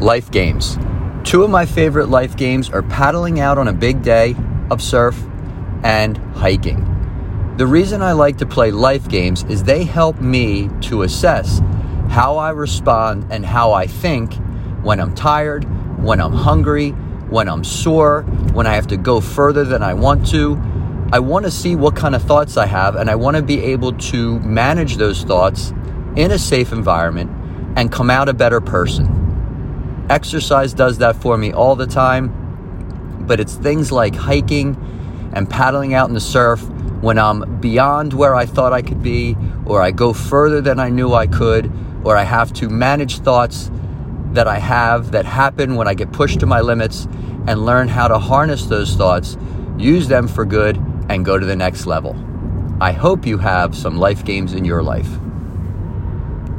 Life games. Two of my favorite life games are paddling out on a big day of surf and hiking. The reason I like to play life games is they help me to assess how I respond and how I think when I'm tired, when I'm hungry, when I'm sore, when I have to go further than I want to. I want to see what kind of thoughts I have, and I want to be able to manage those thoughts in a safe environment and come out a better person. Exercise does that for me all the time, but it's things like hiking and paddling out in the surf when I'm beyond where I thought I could be, or I go further than I knew I could, or I have to manage thoughts that I have that happen when I get pushed to my limits and learn how to harness those thoughts, use them for good, and go to the next level. I hope you have some life games in your life.